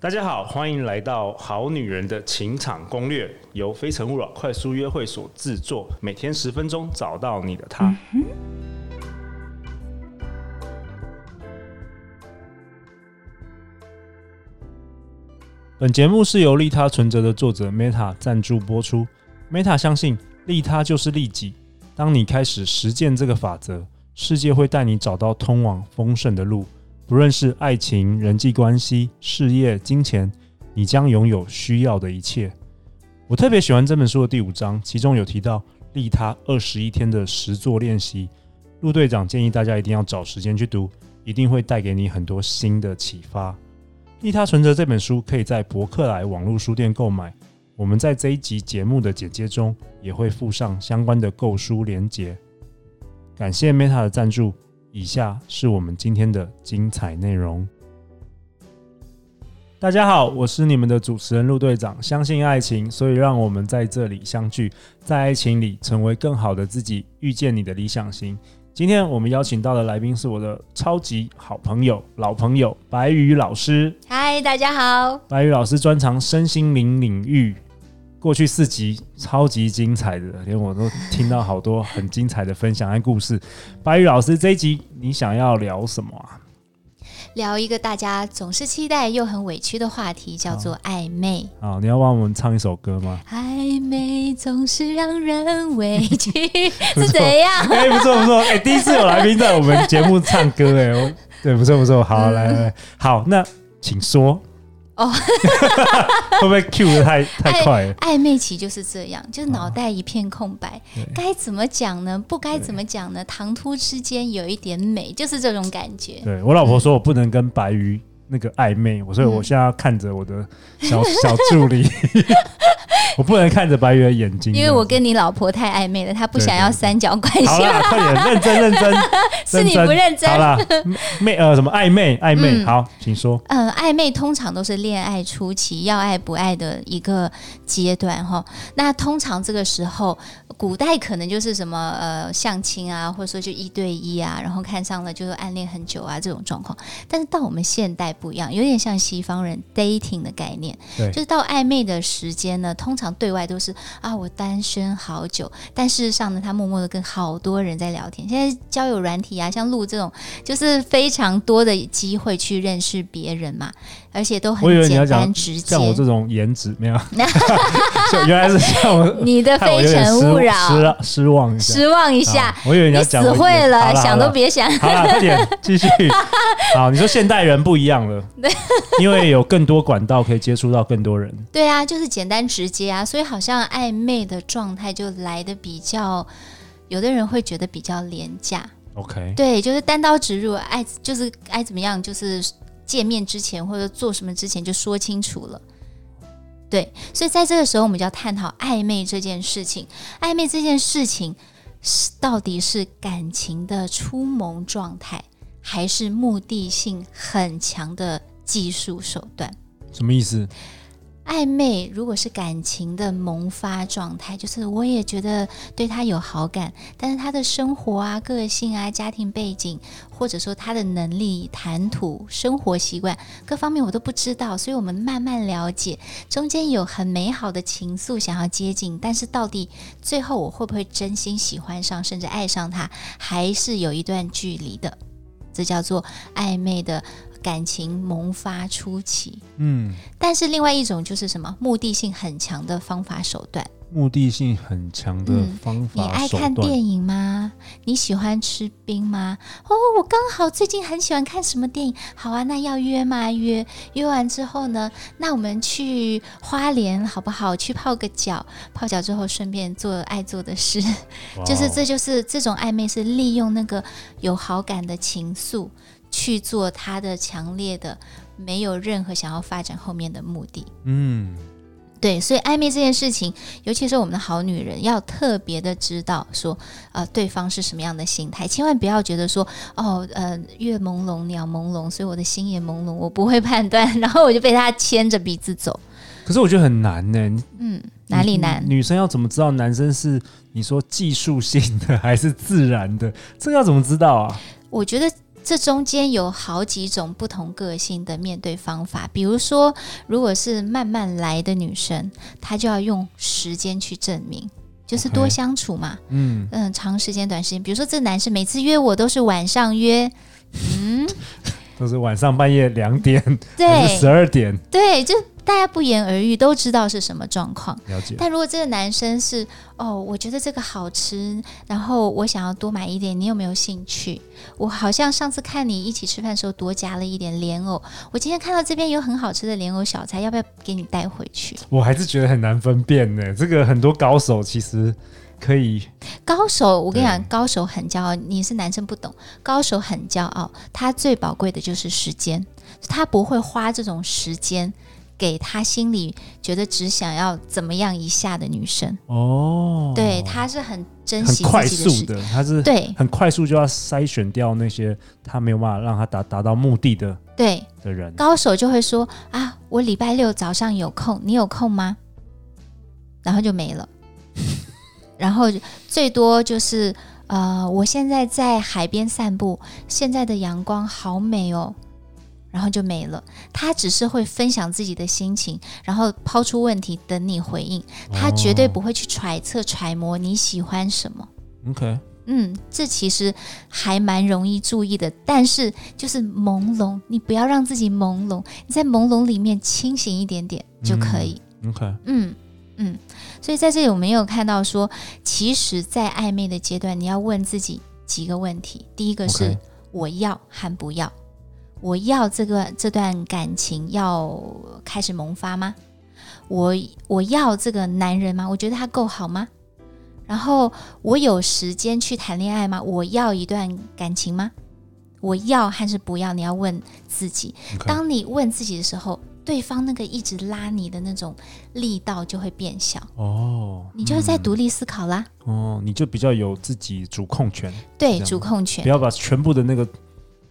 大家好，欢迎来到《好女人的情场攻略》，由非诚勿扰快速约会所制作，每天十分钟，找到你的他。本节目是由利他存折的作者 Meta 赞助播出。Meta 相信利他就是利己，当你开始实践这个法则，世界会带你找到通往丰盛的路。不论是爱情、人际关系、事业、金钱，你将拥有需要的一切。我特别喜欢这本书的第五章，其中有提到利他二十一天的实作练习。陆队长建议大家一定要找时间去读，一定会带给你很多新的启发。利他存折这本书可以在博客来网络书店购买。我们在这一集节目的简介中也会附上相关的购书连结。感谢 Meta 的赞助。以下是我们今天的精彩内容。大家好，我是你们的主持人陆队长。相信爱情，所以让我们在这里相聚，在爱情里成为更好的自己，遇见你的理想型。今天我们邀请到的来宾是我的超级好朋友、老朋友白宇老师。嗨，大家好。白宇老师专长身心灵领域。过去四集超级精彩的，连我都听到好多很精彩的分享和故事。白宇老师，这一集你想要聊什么啊？聊一个大家总是期待又很委屈的话题，叫做暧昧。好，你要帮我们唱一首歌吗？暧昧总是让人委屈，是怎样？哎、欸，不错不错，哎、欸，第一次有来宾在我们节目唱歌、欸，哎，对，不错不错，好，嗯、来来来，好，那请说。哦，会不会 Q 的太太快了？暧昧期就是这样，就是脑袋一片空白，该、哦、怎么讲呢？不该怎么讲呢？唐突之间有一点美，就是这种感觉。对，我老婆说我不能跟白瑜那个暧昧，我所以我现在要看着我的小小助理。我不能看着白宇的眼睛，因为我跟你老婆太暧昧了，她不想要三角关系。好了，快点，认真 认真，是你不认真。好了，昧呃什么暧昧暧昧，好，请说。嗯，暧昧通常都是恋爱初期要爱不爱的一个阶段哈。那通常这个时候，古代可能就是什么呃相亲啊，或者说就一对一啊，然后看上了就是暗恋很久啊这种状况。但是到我们现代不一样，有点像西方人 dating 的概念，对，就是到暧昧的时间呢，通常。对外都是啊，我单身好久，但事实上呢，他默默的跟好多人在聊天。现在交友软体啊，像录这种，就是非常多的机会去认识别人嘛。而且都很简单直接，像我这种颜值没有，原来是像我，你的非诚勿扰，失失望一下，失望一下，我以为你要讲，死会了，想都别想。好了，快点继续。好，你说现代人不一样了，对，因为有更多管道可以接触到更多人。对啊，就是简单直接啊，所以好像暧昧的状态就来的比较，有的人会觉得比较廉价。OK，对，就是单刀直入，爱就是爱怎么样，就是。见面之前或者做什么之前就说清楚了，对，所以在这个时候我们就要探讨暧昧这件事情。暧昧这件事情是到底是感情的初萌状态，还是目的性很强的技术手段？什么意思？暧昧如果是感情的萌发状态，就是我也觉得对他有好感，但是他的生活啊、个性啊、家庭背景，或者说他的能力、谈吐、生活习惯各方面我都不知道，所以我们慢慢了解，中间有很美好的情愫想要接近，但是到底最后我会不会真心喜欢上，甚至爱上他，还是有一段距离的，这叫做暧昧的。感情萌发初期，嗯，但是另外一种就是什么目的性很强的方法手段。目的性很强的方法。嗯，你爱看电影吗？你喜欢吃冰吗？哦，我刚好最近很喜欢看什么电影。好啊，那要约吗？约约完之后呢？那我们去花莲好不好？去泡个脚，泡脚之后顺便做爱做的事。就是这就是这种暧昧是利用那个有好感的情愫。去做他的强烈的，没有任何想要发展后面的目的。嗯，对，所以暧昧这件事情，尤其是我们的好女人，要特别的知道说，呃，对方是什么样的心态，千万不要觉得说，哦，呃，月朦胧，鸟朦胧，所以我的心也朦胧，我不会判断，然后我就被他牵着鼻子走。可是我觉得很难呢。嗯，哪里难？女生要怎么知道男生是你说技术性的还是自然的？这个要怎么知道啊？我觉得。这中间有好几种不同个性的面对方法。比如说，如果是慢慢来的女生，她就要用时间去证明，就是多相处嘛。嗯，长时间、短时间。比如说，这男生每次约我都是晚上约，嗯，都是晚上半夜两点，对，十二点，对，就。大家不言而喻，都知道是什么状况。了解。但如果这个男生是哦，我觉得这个好吃，然后我想要多买一点，你有没有兴趣？我好像上次看你一起吃饭的时候多夹了一点莲藕，我今天看到这边有很好吃的莲藕小菜，要不要给你带回去？我还是觉得很难分辨呢。这个很多高手其实可以。高手，我跟你讲，高手很骄傲。你是男生不懂，高手很骄傲，他最宝贵的就是时间，他不会花这种时间。给他心里觉得只想要怎么样一下的女生哦，对，他是很珍惜很快速的，他是对很快速就要筛选掉那些他没有办法让他达达到目的的对的人。高手就会说啊，我礼拜六早上有空，你有空吗？然后就没了，然后最多就是呃，我现在在海边散步，现在的阳光好美哦。然后就没了。他只是会分享自己的心情，然后抛出问题等你回应。他绝对不会去揣测揣摩你喜欢什么。OK，嗯，这其实还蛮容易注意的。但是就是朦胧，你不要让自己朦胧，你在朦胧里面清醒一点点就可以。嗯、OK，嗯嗯。所以在这里我们有看到说，其实，在暧昧的阶段，你要问自己几个问题。第一个是我要和不要。我要这个这段感情要开始萌发吗？我我要这个男人吗？我觉得他够好吗？然后我有时间去谈恋爱吗？我要一段感情吗？我要还是不要？你要问自己。当你问自己的时候，对方那个一直拉你的那种力道就会变小哦，你就是在独立思考啦。哦，你就比较有自己主控权。对，主控权，不要把全部的那个。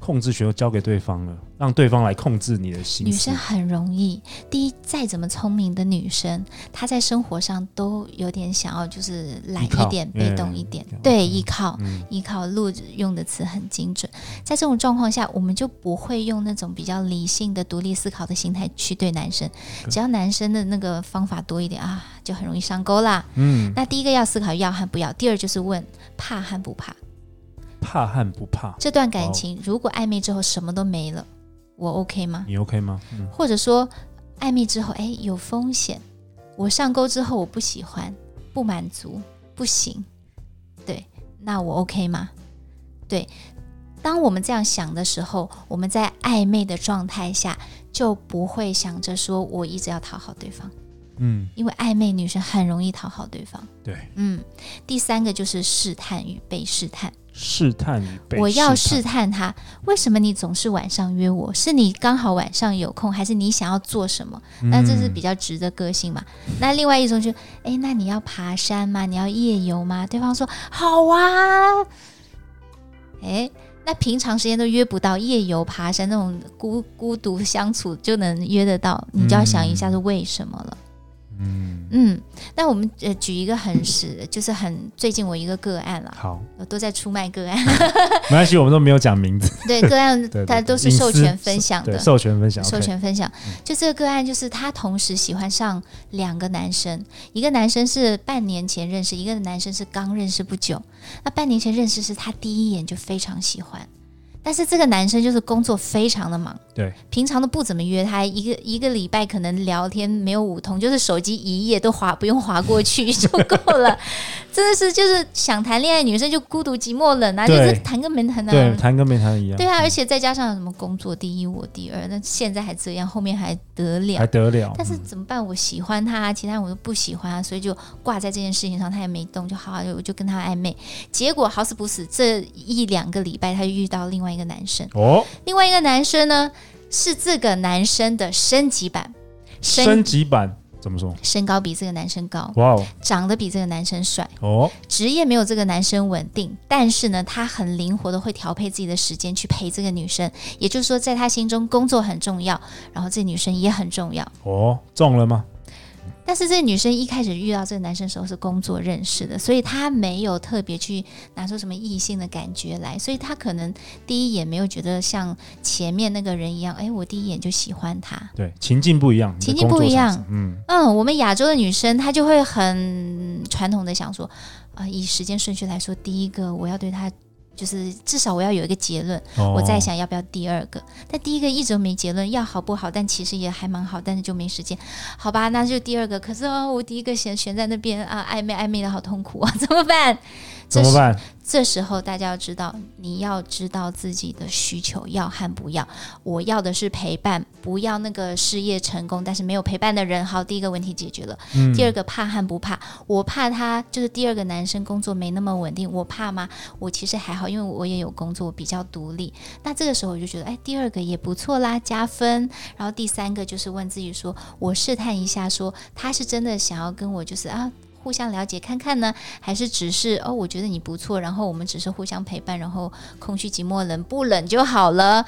控制权都交给对方了，让对方来控制你的心。女生很容易，第一，再怎么聪明的女生，她在生活上都有点想要，就是懒一点、被动一点。对，依靠，嗯、依靠。路用的词很精准。在这种状况下，我们就不会用那种比较理性的、独立思考的心态去对男生。只要男生的那个方法多一点啊，就很容易上钩啦。嗯，那第一个要思考要和不要，第二就是问怕和不怕。怕和不怕，这段感情如果暧昧之后什么都没了，我 OK 吗？你 OK 吗？嗯、或者说暧昧之后，哎，有风险，我上钩之后我不喜欢，不满足，不行，对，那我 OK 吗？对，当我们这样想的时候，我们在暧昧的状态下就不会想着说我一直要讨好对方，嗯，因为暧昧女生很容易讨好对方，对，嗯，第三个就是试探与被试探。试探与被探，我要试探他，为什么你总是晚上约我？是你刚好晚上有空，还是你想要做什么？那这是比较直的个性嘛？嗯、那另外一种就是，哎，那你要爬山吗？你要夜游吗？对方说好啊。哎，那平常时间都约不到，夜游、爬山那种孤孤独相处就能约得到，你就要想一下是为什么了。嗯嗯，那我们呃举一个很实，就是很最近我一个个案了。好，我都在出卖个案，没关系，我们都没有讲名字。对，个案 它都是授权分享的，授权分享，授权分享。就这个个案，就是他同时喜欢上两个男生，一个男生是半年前认识，一个男生是刚认识不久。那半年前认识是他第一眼就非常喜欢。但是这个男生就是工作非常的忙，对，平常都不怎么约他，一个一个礼拜可能聊天没有五通，就是手机一页都划不用划过去就够了，真的是就是想谈恋爱女生就孤独寂寞冷啊，就是谈个没谈的，对，谈个没谈一样，对啊，而且再加上什么工作第一我第二，那现在还这样，后面还得了，还得了，但是怎么办？我喜欢他，其他人我都不喜欢，所以就挂在这件事情上，他也没动，就好好我就跟他暧昧，结果好死不死这一两个礼拜他就遇到另外一个。男生。哦，另外一个男生呢，是这个男生的升级版。升，升级版怎么说？身高比这个男生高，哇哦，长得比这个男生帅哦，职业没有这个男生稳定，但是呢，他很灵活的会调配自己的时间去陪这个女生。也就是说，在他心中，工作很重要，然后这女生也很重要。哦，中了吗？但是这个女生一开始遇到这个男生的时候是工作认识的，所以她没有特别去拿出什么异性的感觉来，所以她可能第一眼没有觉得像前面那个人一样，哎，我第一眼就喜欢他。对，情境不一样，情境不一样。嗯嗯，我们亚洲的女生她就会很传统的想说，啊、呃，以时间顺序来说，第一个我要对他。就是至少我要有一个结论，哦、我在想要不要第二个。但第一个一直没结论，要好不好？但其实也还蛮好，但是就没时间。好吧，那就第二个。可是哦，我第一个悬悬在那边啊，暧昧暧昧的好痛苦啊，怎么办？怎么办？这时候大家要知道，你要知道自己的需求要和不要。我要的是陪伴，不要那个事业成功但是没有陪伴的人。好，第一个问题解决了。嗯、第二个怕和不怕，我怕他就是第二个男生工作没那么稳定，我怕吗？我其实还好，因为我也有工作，比较独立。那这个时候我就觉得，哎，第二个也不错啦，加分。然后第三个就是问自己说，我试探一下说，说他是真的想要跟我就是啊。互相了解看看呢，还是只是哦？我觉得你不错，然后我们只是互相陪伴，然后空虚寂寞冷不冷就好了。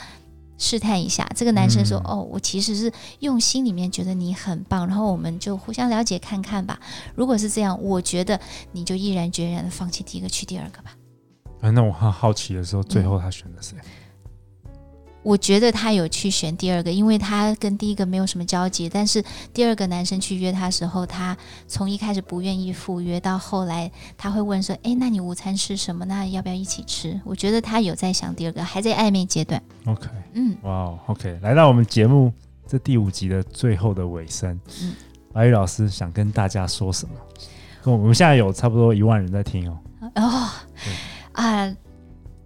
试探一下，这个男生说：“嗯、哦，我其实是用心里面觉得你很棒，然后我们就互相了解看看吧。如果是这样，我觉得你就毅然决然的放弃第一个，去第二个吧。”啊，那我很好奇的时候，最后他选的谁？嗯我觉得他有去选第二个，因为他跟第一个没有什么交集。但是第二个男生去约他的时候，他从一开始不愿意赴约，到后来他会问说：“诶，那你午餐吃什么？那要不要一起吃？”我觉得他有在想第二个，还在暧昧阶段。OK，嗯，哇，wow，OK，来到我们节目这第五集的最后的尾声，嗯，白宇老师想跟大家说什么？我们现在有差不多一万人在听哦。哦，啊。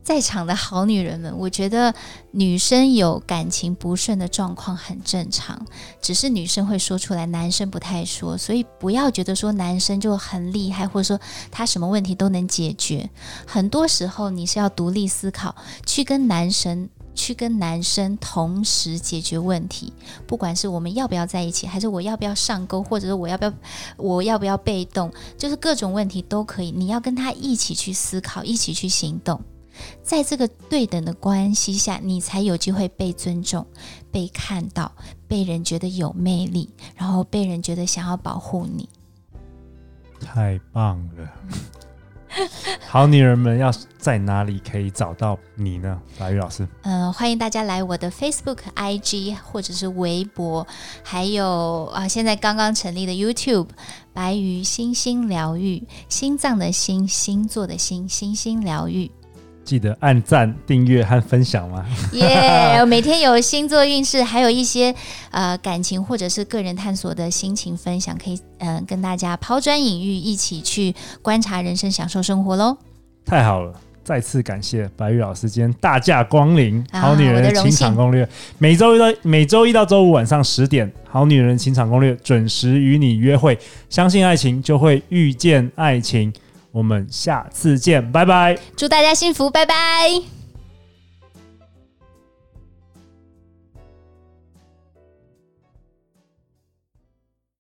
在场的好女人们，我觉得女生有感情不顺的状况很正常，只是女生会说出来，男生不太说，所以不要觉得说男生就很厉害，或者说他什么问题都能解决。很多时候你是要独立思考，去跟男生去跟男生同时解决问题。不管是我们要不要在一起，还是我要不要上钩，或者是我要不要我要不要被动，就是各种问题都可以。你要跟他一起去思考，一起去行动。在这个对等的关系下，你才有机会被尊重、被看到、被人觉得有魅力，然后被人觉得想要保护你。太棒了！好女人们要在哪里可以找到你呢？白玉老师，嗯、呃，欢迎大家来我的 Facebook、IG 或者是微博，还有啊，现在刚刚成立的 YouTube“ 白鱼星星疗愈”，心脏的心，星座的星，星星疗愈。记得按赞、订阅和分享吗？耶！我每天有星座运势，还有一些呃感情或者是个人探索的心情分享，可以嗯、呃、跟大家抛砖引玉，一起去观察人生，享受生活喽。太好了！再次感谢白玉老师今天大驾光临，《好女人的情场攻略》每周一到每周一到周五晚上十点，《好女人情场攻略》准时与你约会。相信爱情，就会遇见爱情。我们下次见，拜拜！祝大家幸福，拜拜。